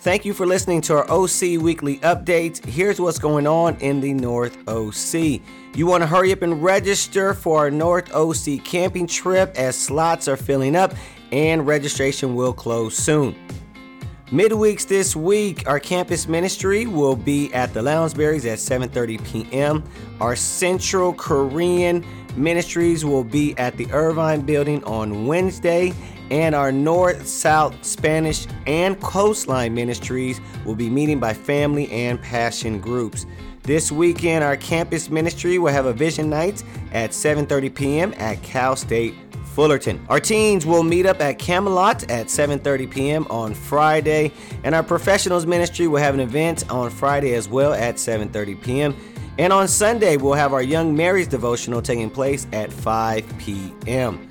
Thank you for listening to our OC Weekly Updates. Here's what's going on in the North OC. You want to hurry up and register for our North OC camping trip as slots are filling up and registration will close soon. Midweeks this week, our campus ministry will be at the Lounsbury's at 7:30 p.m. Our Central Korean ministries will be at the Irvine building on Wednesday, and our North South Spanish and Coastline ministries will be meeting by family and passion groups. This weekend, our campus ministry will have a vision night at 7:30 p.m. at Cal State Fullerton. Our teens will meet up at Camelot at 7:30 p.m. on Friday, and our professionals ministry will have an event on Friday as well at 7:30 p.m. And on Sunday, we'll have our Young Marrieds devotional taking place at 5 p.m.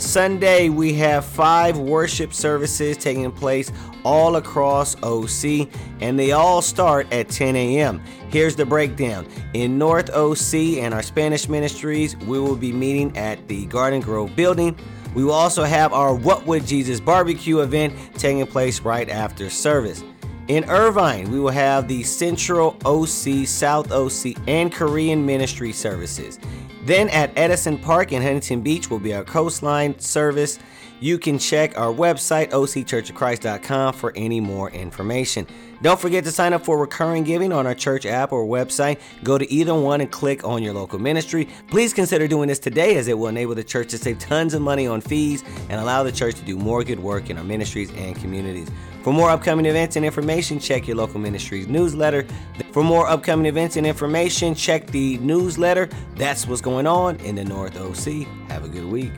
Sunday, we have five worship services taking place all across OC, and they all start at 10 a.m. Here's the breakdown. In North OC and our Spanish ministries, we will be meeting at the Garden Grove building. We will also have our What Would Jesus barbecue event taking place right after service. In Irvine, we will have the Central OC, South OC, and Korean ministry services. Then at Edison Park in Huntington Beach will be our coastline service. You can check our website, occhurchofchrist.com, for any more information. Don't forget to sign up for recurring giving on our church app or website. Go to either one and click on your local ministry. Please consider doing this today as it will enable the church to save tons of money on fees and allow the church to do more good work in our ministries and communities. For more upcoming events and information, check your local ministry's newsletter. For more upcoming events and information, check the newsletter. That's what's going on in the North OC. Have a good week.